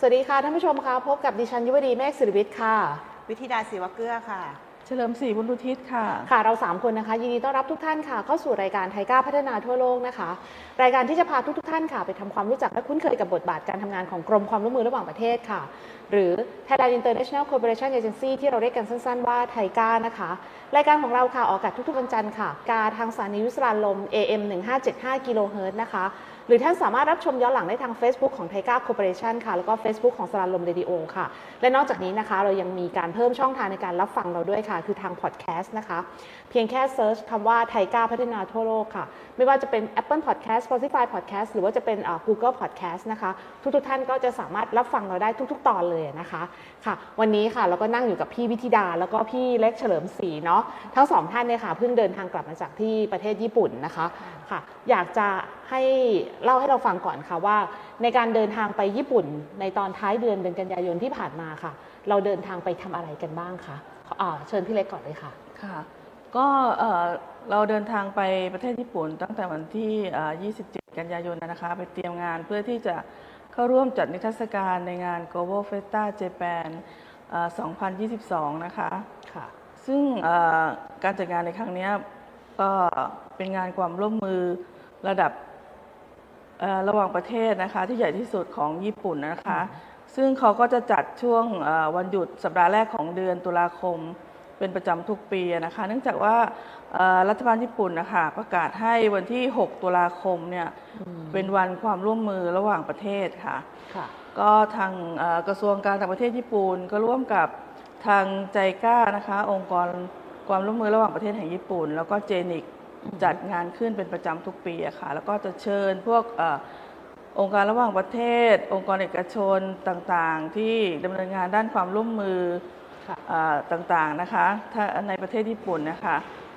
สวัสดีค่ะท่านผู้ชมคะพบกับดิฉันยุวดีเมฆศิริวิทย์ค่ะ วิธิดาศิวเกื้อค่ะ เฉลิมศรีบุญรุทิศค่ะ ค่ะเรา 3 คนนะคะ ยินดีต้อนรับทุกท่านค่ะ เข้าสู่รายการไทยก้าวพัฒนาทั่วโลกนะคะ รายการที่จะพาทุกๆท่านค่ะ ไปทำความรู้จักและคุ้นเคยกับบทบาทการทำงานของกรมความร่วมมือระหว่างประเทศค่ะ หรือ Thailand International Cooperation Agency ที่เราเรียกกันสั้น ๆ ว่าไทยก้านะคะ รายการของเราค่ะออกอากาศทุกๆวันจันทร์ค่ะ กาทางสถานีวิสราลม AM 1575กิโลเฮิรตซ์นะคะ หรือท่านสามารถรับชมย้อนหลังได้ทาง Facebook ของ TICA Cooperation ค่ะ แล้วก็ Facebook ของสราญรมเรดิโอค่ะ และนอกจากนี้นะคะ เรายังมีการเพิ่มช่องทางในการรับฟังเราด้วยค่ะ คือทางพอดแคสต์นะคะ เพียงแค่ search คำว่า TICA พัฒนาทั่วโลกค่ะ ไม่ว่าจะเป็น Apple Podcast Spotify Podcast หรือว่าจะเป็นอ่า Google Podcast นะคะ ทุกๆท่านก็จะสามารถรับฟังเราได้ทุก ๆ ตอนเลยนะคะค่ะ วันนี้ค่ะเราก็นั่งอยู่กับพี่วิธิดา แล้วก็พี่เล็กเฉลิมศรีเนาะทั้งสองท่านเนี่ยค่ะเพิ่งเดินทางกลับมาจากที่ประเทศญี่ปุ่นนะคะค่ะ อยากจะ ให้เล่าให้เราฟังก่อนค่ะว่า ในการเดินทางไปญี่ปุ่น ในตอนท้ายเดือนเดือนกันยายนที่ผ่านมาค่ะ เราเดินทางไปทำอะไรกันบ้างคะอ่าเชิญพี่เล็กก่อนเลยค่ะค่ะ ก็เอ่อเราเดินทางไปประเทศญี่ปุ่น ตั้งแต่วันที่เอ่อ27 กันยายนนะคะ ไปเตรียมงานเพื่อที่จะเข้าร่วมจัดนิทรรศการในงาน Global Festa Japan เอ่อ2022 นะคะค่ะซึ่งเอ่อการจัดงานในครั้งเนี้ยก็เป็นงานความร่วมมือระดับเอ่อ ระหว่างประเทศนะคะที่ใหญ่ที่สุดของญี่ปุ่นนะคะ ซึ่งเขาก็จะจัดช่วงเอ่อวันหยุดสัปดาห์แรกของเดือนตุลาคมเป็นประจำทุกปีนะคะ เนื่องจากว่าเอ่อรัฐบาลญี่ปุ่นนะคะประกาศให้วันที่ 6 ตุลาคมเนี่ยเป็นวันความร่วมมือระหว่างประเทศค่ะค่ะก็ทางเอ่อกระทรวงการต่างประเทศญี่ปุ่นก็ร่วมกับทางใจกล้านะคะ องค์กรความร่วมมือระหว่างประเทศแห่งญี่ปุ่น แล้วก็เจนิก จัดงานขึ้นเป็นประจำทุกปีอะค่ะ แล้วก็จะเชิญพวกเออองค์การระหว่างประเทศ องค์กรเอกชนต่างๆ ที่ดำเนินงานด้านความร่วมมือค่ะเอ่อต่างๆนะคะถ้าในประเทศญี่ปุ่นนะคะ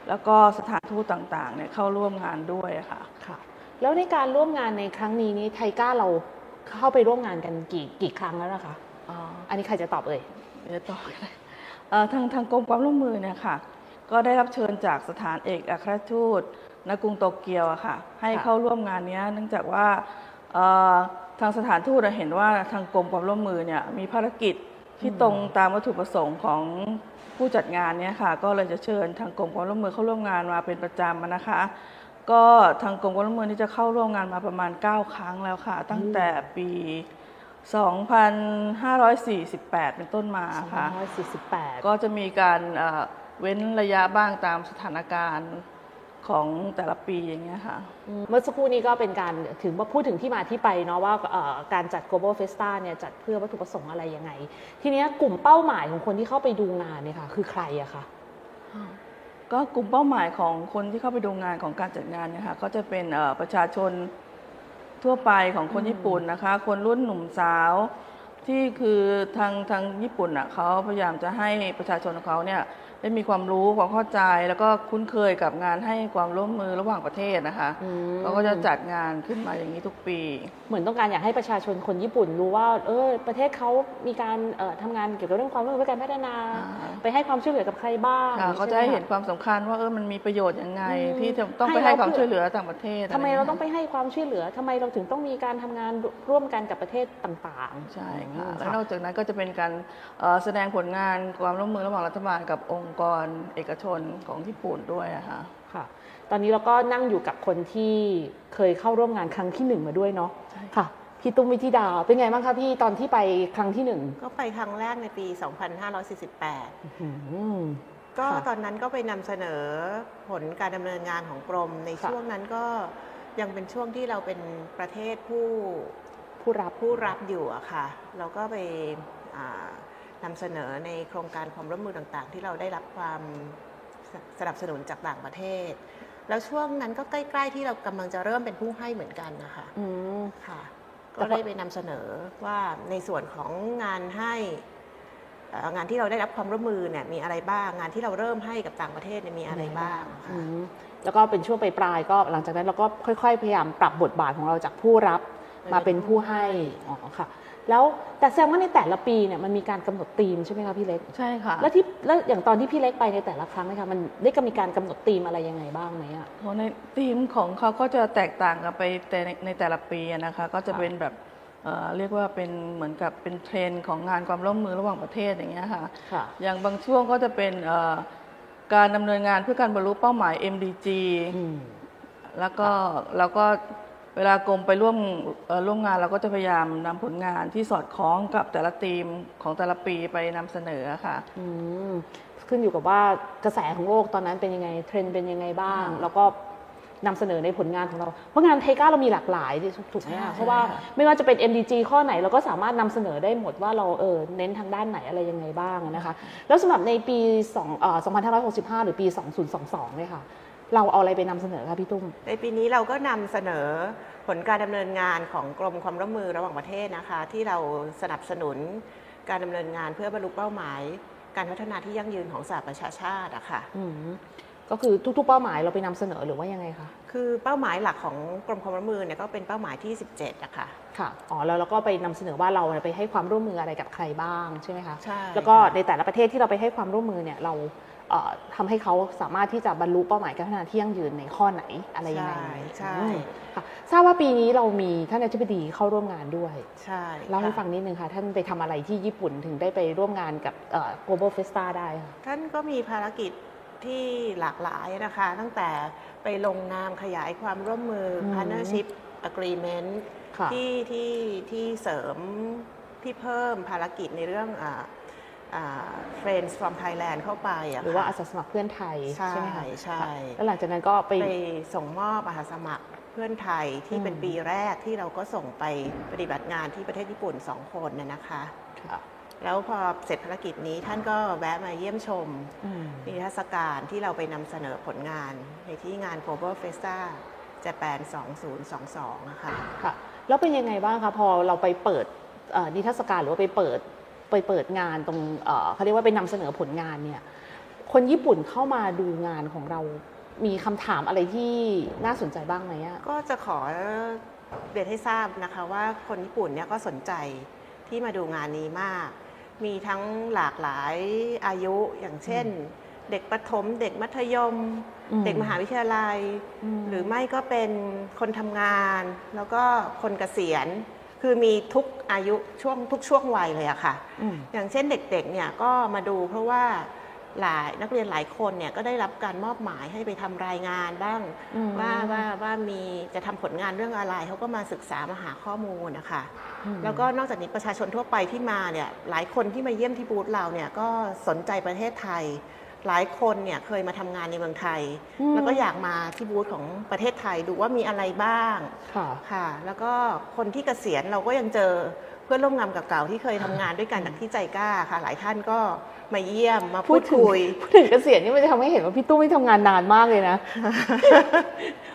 แล้วก็สถานทูตต่างๆเนี่ยเข้าร่วมงานด้วยอะค่ะค่ะ แล้วในการร่วมงานในครั้งนี้นี่ไทก้าเราเข้าไปร่วมงานกันกี่กี่ครั้งแล้วนะคะอ๋ออันนี้ใครจะตอบเอ่ยเดี๋ยวต่อกันเลยเอ่อทางทางกรมความร่วมมือเนี่ยค่ะ ก็ได้รับเชิญจากสถานเอกอัครราชทูตณกรุงโตเกียวอะค่ะให้ค่ะ เข้าร่วมงานเนี้ยเนื่องจากว่าเอ่อทางสถานทูตอะเห็นว่าทางกรมความร่วมมือเนี่ยมีภารกิจที่ตรงตามวัตถุประสงค์ของผู้จัดงานเนี่ยค่ะก็เลยจะเชิญทางกรมความร่วมมือเข้าร่วมงานมาเป็นประจำอะนะคะ ก็ทางกรมความร่วมมือนี่จะเข้าร่วมงานมาประมาณ 9 ครั้งแล้วค่ะ ตั้งแต่ปี 2548 เป็นต้นมาค่ะ248 ก็จะมีการเอ่อ เว้นระยะบ้างตามสถานการณ์ของแต่ละปีอย่างเงี้ยค่ะอืมเมื่อสักครู่นี้ก็เป็นการถึงว่าพูดถึงที่มาที่ไปเนาะว่าเอ่อการจัด global festa เนี่ยจัดเพื่อวัตถุประสงค์อะไรยังไง ทีเนี้ยกลุ่มเป้าหมายของคนที่เข้าไปดูงานเนี่ยค่ะคือใครอะคะก็กลุ่มเป้าหมายของคนที่เข้าไปดูงานของการจัดงานเนี่ยค่ะก็จะเป็นเอ่อประชาชนทั่วไปของคนญี่ปุ่นนะคะ คนรุ่นหนุ่มสาวที่คือทางทางญี่ปุ่นอะเขาพยายามจะให้ประชาชนของเขาเนี่ย ได้มีความรู้ความเข้าใจแล้วก็คุ้นเคยกับงานให้ความร่วมมือระหว่างประเทศนะคะอืมเขาก็จะจัดงานขึ้นมาอย่างนี้ทุกปี เหมือนต้องการอยากให้ประชาชนคนญี่ปุ่นรู้ว่า เออประเทศเขามีการเอ่อทำงานเกี่ยวกับเรื่องความร่วมมือเพื่อการพัฒนาอ่าไปให้ความช่วยเหลือกับใครบ้างค่ะเขาจะช่ให้ไมเห็นความสำคัญว่าเออมันมีประโยชน์ยังไงอืมที่จะต้องให้ไปให้เราความเพื่อช่วยเหลือต่างประเทศทำไมเราต้องะไปให้ความช่วยเหลือทำไมเราถึงต้องมีการทำงานร่วมกันกับประเทศต่างไรใช่อืค่ะมแล้วนอกจากนั้นก็จะเป็นการเอ่อแสดงผลงานความร่วมมือระหว่างรัฐบาลกับองค์กรเอกชนของญี่ปุ่นด้วยอะค่ะค่ะ ตอนนี้เราก็นั่งอยู่กับคนที่เคยเข้าร่วมงานครั้งที่หนึ่งมาด้วยเนาะใช่ค่ะพี่ตุ้มวิธิดาเป็นไงบ้างคะพี่ตอนที่ไปครั้งที่หนึ่งก็ไปครั้งแรกในปี 2548อืมก็ค่ะตอนนั้นก็ไปนำเสนอผลการดำเนินงานของกรม ในค่ะช่วงนั้นก็ยังเป็นช่วงที่เราเป็นประเทศผู้ผู้รับผู้รับอยู่อะค่ะ เราก็ไปอ่า นำเสนอในโครงการความร่วมมือต่างๆ ที่เราได้รับความสสนับสนุนจากต่างประเทศ แล้วช่วงนั้นก็ใกล้ ๆ ที่เรากำลังจะเริ่มเป็นผู้ให้เหมือนกันนะคะอืมค่ะแต่ก็พอได้ไปนำเสนอว่าในส่วนของงานให้เอ่องานที่เราได้รับความร่วมมือเนี่ยมีอะไรบ้าง งานที่เราเริ่มให้กับต่างประเทศเนี่ยมีอะไรบ้างอืค่ะมแล้วก็เป็นช่วงปลายๆก็หลังจากนั้นเราก็ค่อย ๆ พยายามปรับบทบาทของเราจากผู้รับ มาเป็นผู้ให้อ๋อค่ะ แล้วแต่แสดงว่าในแต่ละปีเนี่ยมันมีการกำหนดธีมใช่ไหมคะพี่เล็กใช่ค่ะแล้วที่แล้วอย่างตอนที่พี่เล็กไปในแต่ละครั้งนะคะมันได้กมีการกำหนดธีมอะไรยังไงบ้างไหมอะเพราะในทีมของเขาก็จะแตกต่างกันไปแต่ในในแต่ละปีอะนะคะก็จะค่ะเป็นแบบเอ่อเรียกว่าเป็นเหมือนกับเป็นเทรนด์ของงานความร่วมมือระหว่างประเทศอย่างเงี้ยค่ะค่ะอย่างบางช่วงก็จะเป็นเอ่อการดำเนินงานเพื่อการบรรลุเป้าหมาย MDG อืมแล้วก็เราก็ เวลากรมไปร่วมเอ่อร่วมงานเราก็จะพยายามนำผลงานที่สอดคล้องกับแต่ละทีมของแต่ละปีไปนำเสนอค่ะอืมขึ้นอยู่กับว่ากระแสของโลกตอนนั้นเป็นยังไงเทรนด์เป็นยังไงบ้าง แล้วก็นำเสนอในผลงานของเรา เพราะงานไทก้าเรามีหลากหลายถูกไหมใช่คะเพราะว่าไม่ว่าจะเป็น MDG ข้อไหนเราก็สามารถนำเสนอได้หมดว่าเราเออเน้นทางด้านไหนอะไรยังไงบ้างนะคะ แล้วสำหรับในปี2เอ่อ2565 หรือปี 2022เนี่ยค่ะ เราเอาอะไรไปนำเสนอคะพี่ตุ้ม ในปีนี้เราก็นำเสนอผลการดำเนินงานของกรมความร่วมมือระหว่างประเทศนะคะ ที่เราสนับสนุนการดำเนินงานเพื่อบรรลุเป้าหมาย การพัฒนาที่ยั่งยืนของสหประชาชาติอะค่ะอืมก็คือทุกๆ เป้าหมายเราไปนำเสนอหรือว่ายังไงคะ คือเป้าหมายหลักของกรมความร่วมมือเนี่ยก็เป็นเป้าหมายที่ 17อะค่ะ ค่ะ อ๋อ แล้วเราก็ไปนำเสนอว่าเราไปให้ความร่วมมืออะไรกับใครบ้างใช่ไหมคะ ใช่ แล้วก็ในแต่ละประเทศที่เราไปให้ความร่วมมือเนี่ยเราเอ่อ ทำให้เขาสามารถที่จะบรรลุเป้าหมายการพัฒนาที่ยั่งยืนในข้อไหนอะไรยังไงใช่ใช่อืมค่ะทราบว่าปีนี้เรามีท่านอธิบดีเข้าร่วมงานด้วย ใช่เล่าให้ค่ะฟังนิดนึงค่ะ ท่านไปทำอะไรที่ญี่ปุ่นถึงได้ไปร่วมงานกับเอ่อ global festa ได้ค่ะท่านก็มีภารกิจที่หลากหลายนะคะ ตั้งแต่ไปลงนามขยายความร่วมมืออม partnership agreement ค่ะที่ที่ที่เสริมที่เพิ่มภารกิจในเรื่องอ่าอ่า Friends from Thailand เข้าไปะหรือว่าค่ะอาสาสมัครเพื่อนไทยใช่ใช่ไหมคะใช่ค่ะแล้วหลังจากนั้นก็ไปไปส่งมอบอาสาสมัครเพื่อนไทยที่เป็นอืมปีแรกที่เราก็ส่งไปปฏิบัติงานที่ประเทศญี่ปุ่นสองคนน่ะนะคะค่ะแล้วพอเสร็จภารกิจนี้ท่านก็แวะมาเยี่ยมชมอืมนิทรรศการที่เราไปนำเสนอผลงาน ในที่งาน Global Festa Japan 2022 นะคะค่ะ แล้วเป็นยังไงบ้างคะ พอเราไปเปิดเอ่อนิทรรศการหรือว่าไปเปิด ไปเปิดงานตรงเอ่อเขาเรียกว่าไปนำเสนอผลงานเนี่ยคนญี่ปุ่นเข้ามาดูงานของเรามีคำถามอะไรที่น่าสนใจบ้างไหมอะก็จะขอเรียนให้ทราบนะคะว่าคนญี่ปุ่นเนี่ยก็สนใจที่มาดูงานนี้มาก มีทั้งหลากหลายอายุอย่างเช่น เด็กประถม เด็กมัธยมอืมเด็กมหาวิทยาลัยมหรือไม่ก็เป็นคนทำงาน แล้วก็คนเกษียณ คือมีทุกอายุช่วงทุกช่วงวัยเลยอะค่ะอืมอย่างเช่นเด็กๆเนี่ยก็มาดูเพราะว่าหลายนักเรียนหลายคนเนี่ยก็ได้รับการมอบหมายให้ไปทำรายงานบ้างอืมว่าว่าว่ามีจะทำผลงานเรื่องอะไรเขาก็มาศึกษามาหาข้อมูลนะคะอืมแล้วก็นอกจากนี้ประชาชนทั่วไปที่มาเนี่ยหลายคนที่มาเยี่ยมที่บูธเราเนี่ยก็สนใจประเทศไทย หลายคนเนี่ยเคยมาทำงานในเมืองไทย อืม แล้วก็อยากมาที่บูธของประเทศไทยดูว่ามีอะไรบ้าง ค่ะ ค่ะ แล้วก็คนที่เกษียณเราก็ยังเจอเพื่อนร่วมงานเก่าๆที่เคยทำงานด้วยกันจากที่ JICA ค่ะ หลายท่านก็มาเยี่ยมมาพูดคุย พูดถึงเกษียณนี่มันจะทำให้เห็นว่าพี่ตุ้มไม่ทำงานนานมากเลยนะ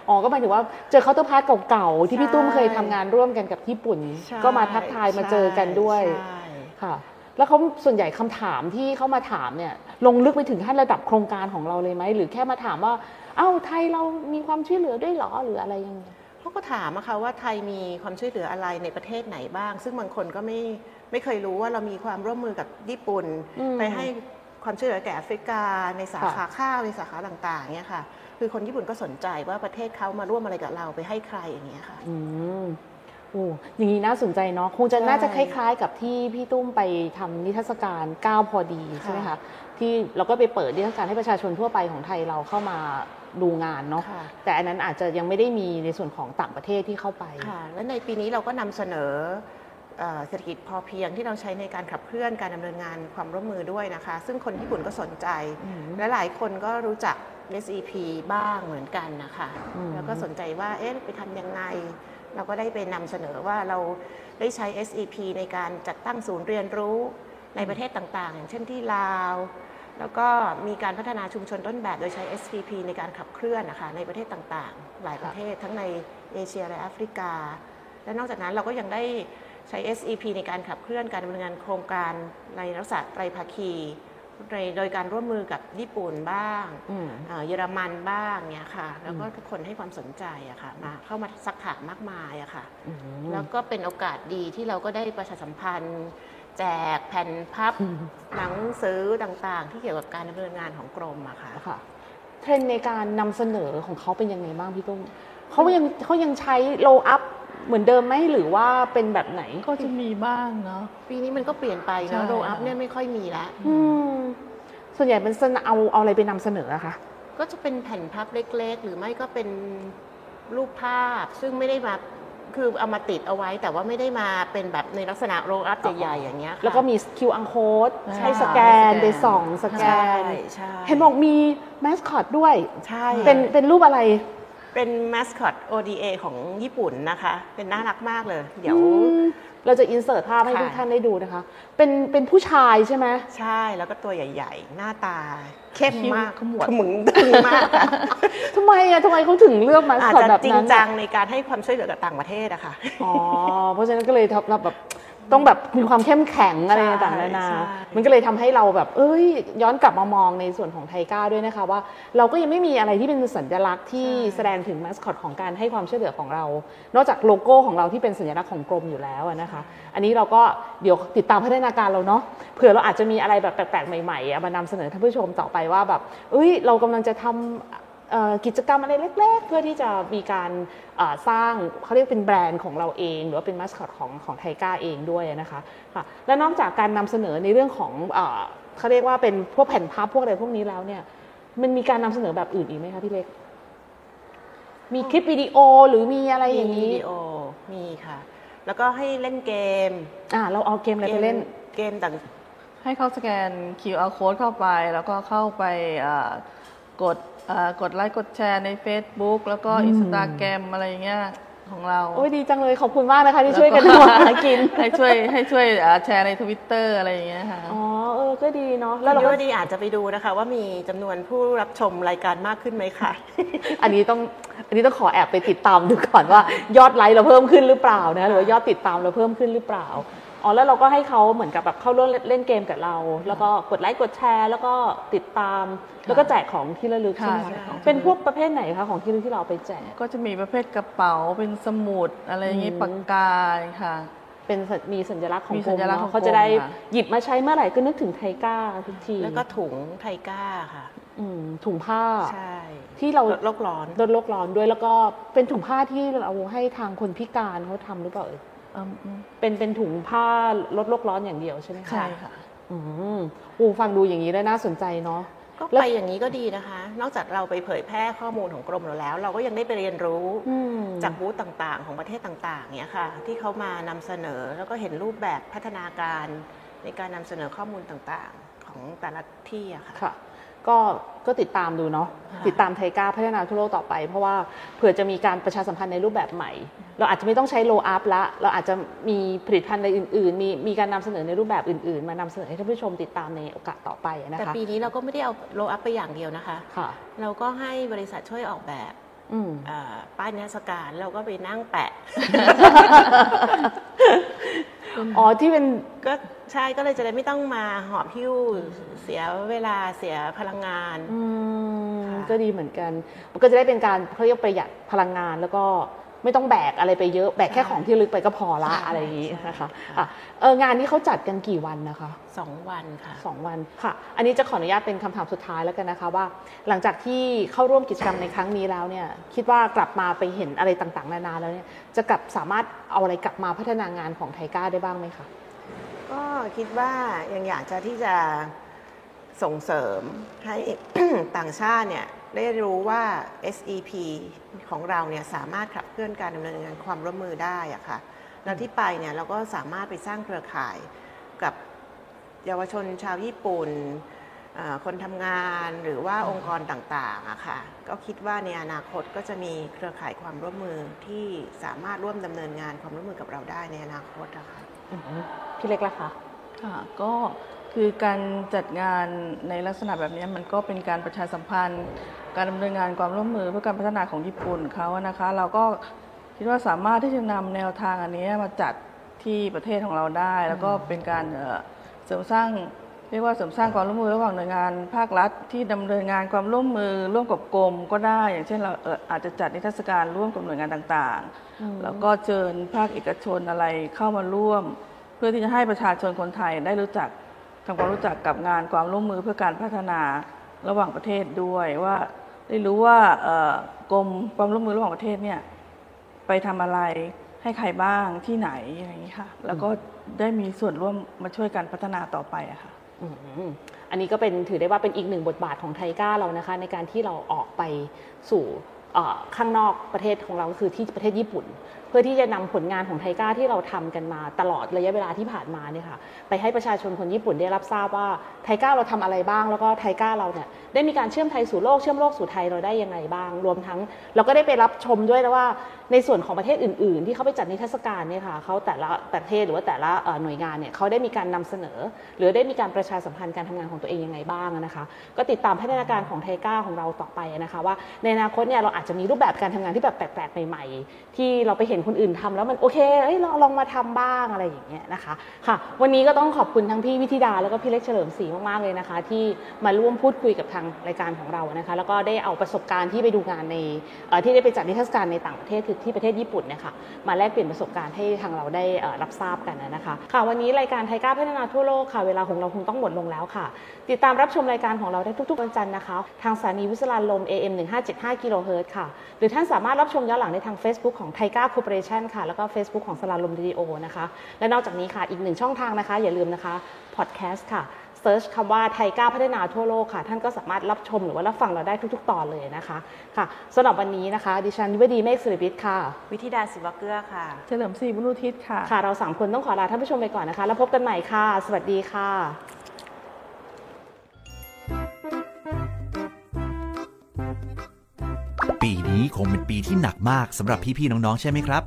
อ๋อ ก็หมายถึงว่าเจอ counterpart เก่าๆ ที่พี่ตุ้มเคยทำงานร่วมกันกับญี่ปุ่น ใช่ก็มาทักทายมาเจอกันด้วย ใช่ค่ะ แล้วเขาส่วนใหญ่คำถามที่เขามาถามเนี่ยลงลึกไปถึงขั้นระดับโครงการของเราเลยไหมหรือแค่มาถามว่า เอ้าไทยเรามีความช่วยเหลือด้วยเหรอหรืออะไรยังไงเขาก็ถามอะค่ะว่าไทยมีความช่วยเหลืออะไรในประเทศไหนบ้าง ซึ่งบางคนก็ไม่ไม่เคยรู้ว่าเรามีความร่วมมือกับญี่ปุ่นอืมไปให้ความช่วยเหลือแก่แอฟริกา ในสาขาค่ะข้าวในสาขาต่างๆเนี่ยค่ะ คือคนญี่ปุ่นก็สนใจว่าประเทศเขามาร่วมอะไรกับเราไปให้ใครอย่างเงี้ยค่ะ อืมโอ้อย่างนี้น่าสนใจเนาะคงจะใช่น่าจะคล้ายๆ กับที่พี่ตุ้มไปทำนิทรรศการก้าวพอดีใช่ไหมคะที่เราก็ไปเปิดนิทรรศการให้ประชาชนทั่วไปของไทยเราเข้ามาดูงานเนาะค่ะแต่อันนั้นอาจจะยังไม่ได้มีในส่วนของต่างประเทศที่เข้าไปค่ะและในปีนี้เราก็นำเสนอเอ่อเศรษฐกิจพอเพียงที่เราใช้ในการขับเคลื่อนการดำเนินงานความร่วมมือด้วยนะคะ ซึ่งคนญี่ปุ่นก็สนใจอืมและหลายคนก็รู้จัก SEP บ้างเหมือนกันนะคะอืมแล้วก็สนใจว่าเอ๊ะไปทำยังไง เราก็ได้ไปนำเสนอว่าเราได้ใช้ SEP ในการจัดตั้งศูนย์เรียนรู้ในประเทศต่างๆ อย่างเช่นที่ลาว แล้วก็มีการพัฒนาชุมชนต้นแบบโดยใช้ SPP ในการขับเคลื่อนนะคะในประเทศต่างๆ หลายประเทศทั้งในเอเชียและแอฟริกา และนอกจากนั้นเราก็ยังได้ใช้ SEP ในการขับเคลื่อนการดำเนินงานโครงการในลักษณะไตรภาคี ในโดยการร่วมมือกับญี่ปุ่นบ้างอืมเอ่อเยอรมันบ้างเนี่ยค่ะ แล้วก็ทุกคนให้ความสนใจอะค่ะมาเข้ามาสักถามมากมายอะค่ะอืมแล้วก็เป็นโอกาสดีที่เราก็ได้ประชาสัมพันธ์ แจกแผ่นพับหนังสือต่างๆ ที่เกี่ยวกับการดำเนินงานของกรมอะค่ะค่ะเทรนด์ในการนำเสนอของเขาเป็นยังไงบ้างพี่ตุ้มเขายังเขายังใช้โลอัพ เหมือนเดิมไหมหรือว่าเป็นแบบไหนก็จะมีบ้างเนาะ ปีนี้มันก็เปลี่ยนไปใช่นะโรอัพเนี่ยไม่ค่อยมีละ อืมส่วนใหญ่เป็นเสนเอาเอาอะไรไปนำเสนออะคะ ก็จะเป็นแผ่นพับเล็ก ๆ หรือไม่ก็เป็นรูปภาพ ซึ่งไม่ได้มาคือเอามาติดเอาไว้ แต่ว่าไม่ได้มาเป็นแบบในลักษณะ roll up ใหญ่ๆอย่างเงี้ยค่ะแล้วก็มี QR code ใช่ ให้สแกนไปส่องสแกน ใช่ ใช่เห็นบอกมีมาสคอตด้วย ใช่เป็นเป็นรูปอะไร เป็นมาสคอต ODA ของญี่ปุ่นนะคะ เป็นน่ารักมากเลย เดี๋ยวอืมเราจะ insert ภาพให้ค่ะ ทุกท่านได้ดูนะคะ เป็นเป็นผู้ชายใช่ไหม ใช่แล้วก็ตัวใหญ่ ๆ หน้าตาเข้มมากขมวดขมึงตึงมากอะทำไมอะทำไมเขาถึงเลือกมาสอาจคอตจะแบบจริงนั้นจัอะงในการให้ความช่วยเหลือกับต่างประเทศอะค่ะ อ๋อ เพราะฉะนั้นก็เลยทำแบบ ต้องแบบมีความเข้มแข็งอะไรใช่ต่างๆนานาใช่มันก็เลยทำให้เราแบบ เอ้ย ย้อนกลับมามองในส่วนของไทก้าด้วยนะคะว่า เราก็ยังไม่มีอะไรที่เป็นสัญลักษณ์ที่แสดงถึงมาสคอตของการให้ความช่วยเหลือของเรา นอกจากโลโก้ของเราที่เป็นสัญลักษณ์ของกรมอยู่แล้วอะนะคะ อันนี้เราก็เดี๋ยวติดตามพัฒนาการเราเนาะ เผื่อเราอาจจะมีอะไรแบบแปลกๆใหม่ๆอะมานำเสนอท่านผู้ชมต่อไปว่าแบบ เอ้ย เรากำลังจะทำเอ่อ กิจกรรมอะไรเล็ก ๆ เพื่อที่จะมีการเอ่อสร้างเขาเรียกเป็นแบรนด์ของเราเอง หรือว่าเป็นมาสคอตของของไทก้าเองด้วยนะคะค่ะและนอกจากการนำเสนอในเรื่องของเออเขาเรียกว่าเป็นพวกแผ่นพับพวกอะไรพวกนี้แล้วเนี่ยมันมีการนำเสนอแบบอื่นอีกไหมคะพี่เล็ก มีคลิปวิดีโอหรือมีอะไรอย่างมีนี้วิดีโอมีค่ะ แล้วก็ให้เล่นเกมอ่าเราเอาเกมอะไรไปเล่นเกมต่างให้เขาสแกน QR code เข้าไป แล้วก็เข้าไปอ่ากดอ่า กดไลค์กดแชร์ใน Facebook แล้วก็อืมอินสตาแกรมอะไรอย่างเงี้ยของเรา โอ้ยดีจังเลยขอบคุณมากนะคะที่ช่วยกันทำมาหากิน ให้ช่วยให้ช่วยอ่าแชร์ในทวิตเตอร์อะไรอย่างเงี้ยค่ะ อ๋อเออก็ดีเนาะแล้แล้ววเราเราก็ก็ดีอาจจะไปดูนะคะ ว่ามีจำนวนผู้รับชมรายการมากขึ้นไหมคะอันนี้ต้องอันนี้ต้องขอแอบไปติดตามดูก่อนว่า ยอดไลค์เราเพิ่มขึ้นหรือเปล่านะหรือว่ายอดติดตามเราเพิ่มขึ้นหรือเปล่า อ๋อแล้วเราก็ให้เขาเหมือนกับแบบเข้าร่วมเล่นเกมกับเรา แล้วก็กดไลค์กดแชร์ แล้วก็ติดตาม แล้วก็แจกของที่ระลึกใช่ไหมค่ะคะใช่เป็นพวกประเภทไหนคะของที่ระลึกที่เราเอาไปแจก ก็จะมีประเภทกระเป๋าเป็นสมุดอะไรอย่างงี้อืมปากกาค่ะ เป็นสัญมีสัญลักษณ์ของมีกรสัมญลักษณ์เนาะของเขาจะได้กรมค่ะ หยิบมาใช้เมื่อไหร่ก็นึกถึงไทก้าทุกทีแล้วก็ถุงไทก้าค่ะ อืมถุงผ้า ใช่ที่เรา ลดโลกร้อน ลดโลกร้อนด้วยแล้วก็เป็นถุงผ้าที่เราให้ทางคนพิการเขาทำหรือเปล่าเอ่ยอืมอืม เป็นเป็นถุงผ้าลดโลกร้อนอย่างเดียวใช่ไหมคะใช่ค่ะอืมอูฟังดูอย่างนี้แล้วน่าสนใจเนาะก็แล้วไปอย่างนี้ก็ดีนะคะ นอกจากเราไปเผยแพร่ข้อมูลของกรมเราแล้ว เราก็ยังได้ไปเรียนรู้อืมจากบูธต่างๆ ของประเทศต่างๆเนี่ยค่ะ ที่เขามานำเสนอแล้วก็เห็นรูปแบบพัฒนาการในการนำเสนอข้อมูลต่างๆ ของแต่ละที่อะค่ะค่ะ ก็ก็ติดตามดูเนาะค่ะติดตามไทก้าพัฒนาทั่วโลกต่อไป เพราะว่าเผื่อจะมีการประชาสัมพันธ์ในรูปแบบใหม่ เราอาจจะไม่ต้องใช้โลอัพละ เราอาจจะมีผลิตภัณฑ์ในอื่นๆ มีมีการนำเสนอในรูปแบบอื่นๆ มานำเสนอให้ท่านผู้ชมติดตามในโอกาสต่อไปนะแต่คะปีนี้เราก็ไม่ได้เอาโลอัพไปอย่างเดียวนะคะค่ะเราก็ให้บริษัทช่วยออกแบบอืมเอ่อป้ายนิทรรศการเราก็ไปนั่งแปะ อ๋อที่เป็นก็ใช่ก็เลยจะได้ไม่ต้องมาหอบหิ้วเสียเวลาเสียพลังงานอืมค่ะก็ดีเหมือนกัน มันก็จะได้เป็นการเขาเรียกประหยัดพลังงานแล้วก็ไม่ต้องแบกอะไรไปเยอะ แบกแค่ของที่ลึกไปก็พอละใช่อะไรอย่างนี้ใช่นะคะค่ะอะเอองานนี้เขาจัดกันกี่วันนะคะสองวันค่ะสองวันค่ะ อันนี้จะขออนุญาตเป็นคำถามสุดท้ายแล้วกันนะคะว่า หลังจากที่เข้าร่วมกิจกรรมในครั้งนี้แล้วเนี่ย คิดว่ากลับมาไปเห็นอะไรต่างๆ นานาแล้วเนี่ย จะกลับสามารถเอาอะไรกลับมาพัฒนางานของไทก้าได้บ้างไหมคะก็คิดว่ายังอยากจะที่จะส่งเสริมให้ต่างชาติเนี่ยได้รู้ว่า SEP ของเราเนี่ยสามารถขับเคลื่อนการดำเนินงานความร่วมมือได้อะค่ะแล้วที่ไปเนี่ยเราก็สามารถไปสร้างเครือข่ายกับเยาวชนชาวญี่ปุ่น คนทำงานหรือว่าองค์กรต่างๆอะค่ะก็คิดว่าในอนาคตก็จะมีเครือข่ายความร่วมมือที่สามารถร่วมดำเนินงานความร่วมมือกับเราได้ในอนาคตอะค่ะ อืมพี่เล็กล่ะคะ ค่ะก็คือการจัดงานในลักษณะแบบนี้มันก็เป็นการประชาสัมพันธ์ การดำเนินงานความร่วมมือเพื่อการพัฒนาของญี่ปุ่นเขาอะนะคะ เราก็คิดว่าสามารถที่จะนำแนวทางอันนี้มาจัดที่ประเทศของเราได้ แล้วก็เป็นการเอ่อเสริมสร้าง เรียกว่าเสริมสร้างความร่วมมือระหว่างหน่วยงานภาครัฐ ที่ดำเนินงานความร่วมมือร่วมกับกรมก็ได้ อย่างเช่นเราเอ่ออาจจะจัดนิทรรศการร่วมกับหน่วยงานต่างอืมๆแล้วก็เชิญภาคเอกชนอะไรเข้ามาร่วม เพื่อที่จะให้ประชาชนคนไทยได้รู้จักทำความรู้จักกับงานความร่วมมือเพื่อการพัฒนาระหว่างประเทศด้วยว่าได้รู้ว่าเอ่อกรมความร่วมมือระหว่างประเทศเนี่ยไปทำอะไรใให้ใครบ้างที่ไหนอะไรอย่างนี้ค่ะ แล้วก็ได้มีส่วนร่วมมาช่วยกันพัฒนาต่อไปอะค่ะ อันนี้ก็เป็นถือได้ว่าเป็นอีกหนึ่งบทบาทของไทก้าเรานะคะ ในการที่เราออกไปสู่ข้างนอกประเทศของเราก็คือที่ประเทศญี่ปุ่นเพื่อที่จะนำผลงานของไทก้าที่เราทำกันมาตลอดระยะเวลาที่ผ่านมาเนี่ยค่ะไปให้ประชาชนคนญี่ปุ่นได้รับทราบว่าไทก้าเราทำอะไรบ้าง แล้วก็ไทก้าเราเนี่ยได้มีการเชื่อมไทยสู่โลกเชื่อมโลกสู่ไทยเราได้ยังไงบ้าง รวมทั้ง เราก็ได้ไปรับชมด้วยนะว่าในส่วนของประเทศอื่น ๆ ที่เขาไปจัดนิทรรศการเนี่ยค่ะเขาแต่ละประเทศหรือว่าแต่ละหน่วยงานเนี่ยเขาได้มีการนำเสนอ หรือได้มีการประชาสัมพันธ์การทำงานของตัวเองยังไงบ้างนะคะ ก็ติดตามพัฒนาการของไทก้าของเราต่อไปนะคะว่าในอนาคตเนี่ยเราอาจจะมีรูปแบบการทำงานที่แบบแปลกๆใหม่ ๆ ที่เราไปเห็น็นคนอื่นทำแล้วมันโอเคเอ้ยเราลองมาทำบ้างอะไรอย่างเงี้ยนะคะค่ะ วันนี้ก็ต้องขอบคุณทั้งพี่วิธิดาแล้วก็พี่เล็กเฉลิมศรีมากๆเลยนะคะ ที่มาร่วมพูดคุยกับทางรายการของเรานะคะ แล้วก็ได้เอาประสบการณ์ที่ไปดูงานในที่ได้ไปจัดนิทรรศการในต่างประเทศคือที่ประเทศญี่ปุ่นเนี่ยค่ะมาแลกเปลี่ยนประสบการณ์ให้ทางเราได้รับทราบกันนะคะค่ะวันนี้รายการ TICA พัฒนาทั่วโลกค่ะเวลาของเราคงต้องหมดลงแล้วค่ะ ติดตามรับชมรายการของเราได้ทุกๆวันจันทร์นะคะ ทางสถานีวิทยุสราญรมย์ AM 1575กิโลเฮิรตซ์ค่ะหรือท่านสามารถรับชมย้อนหลังในทาง Facebook ของ TICA Cooperation ค่ะ แล้วก็ Facebook ของสราญรมวิดีโอนะคะ และนอกจากนี้ค่ะ อีกหนึ่งช่องทางนะคะ อย่าลืมนะคะพอดแคสต์ค่ะเซิร์ชคำว่าไทก้าพัฒนาทั่วโลกค่ะ ท่านก็สามารถรับชมหรือว่ารับฟังเราได้ทุก ๆ ตอนเลยนะคะค่ะสำหรับวันนี้นะคะ ดิฉันยุวดีเมฆสิริวิทย์ค่ะ วิธิดาศิวเกื้อค่ะ เฉลิมศรีบุรุทิศค่ะ ค่ะ เราสามคนต้องขอลาท่านผู้ชมไปก่อนนะคะ แล้วพบกันใหม่ค่ะ สวัสดีค่ะ คงเป็นปีที่หนักมากสำหรับพี่ๆน้องๆ ใช่ไหมครับ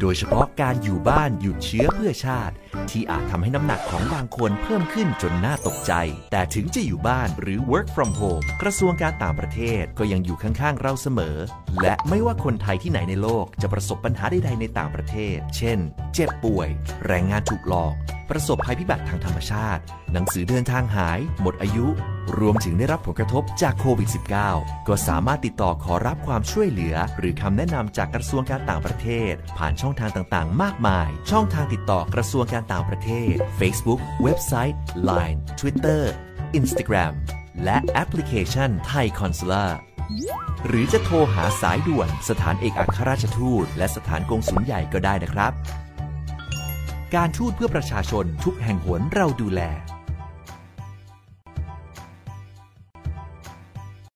โดยเฉพาะการอยู่บ้านหยุดเชื้อเพื่อชาติ ที่อาจทำให้น้ำหนักของบางคนเพิ่มขึ้นจนน่าตกใจ แต่ถึงจะอยู่บ้านหรือ work from home กระทรวงการต่างประเทศก็ยังอยู่ข้างๆ เราเสมอ และไม่ว่าคนไทยที่ไหนในโลกจะประสบปัญหาใดๆในต่างประเทศ เช่น เจ็บป่วย แรงงานถูกหลอก ประสบภัยพิบัติทางธรรมชาติ หนังสือเดินทางหาย หมดอายุ รวมถึงได้รับผลกระทบจากโควิด -19 ก็สามารถติดต่อขอรับความช่วยเหลือ หรือคำแนะนำจากกระทรวงการต่างประเทศ ผ่านช่องทางต่างๆ มากมาย ช่องทางติดต่อกระทรวงการต่างประเทศ Facebook เว็บไซต์ Line Twitter Instagram และแอปพลิเคชันไทยคอนซูล่าหรือจะโทรหาสายด่วนสถานเอกอัครราชทูต และสถานกงสุลใหญ่ก็ได้นะครับ การทูตเพื่อประชาชนทุกแห่งหนเราดูแล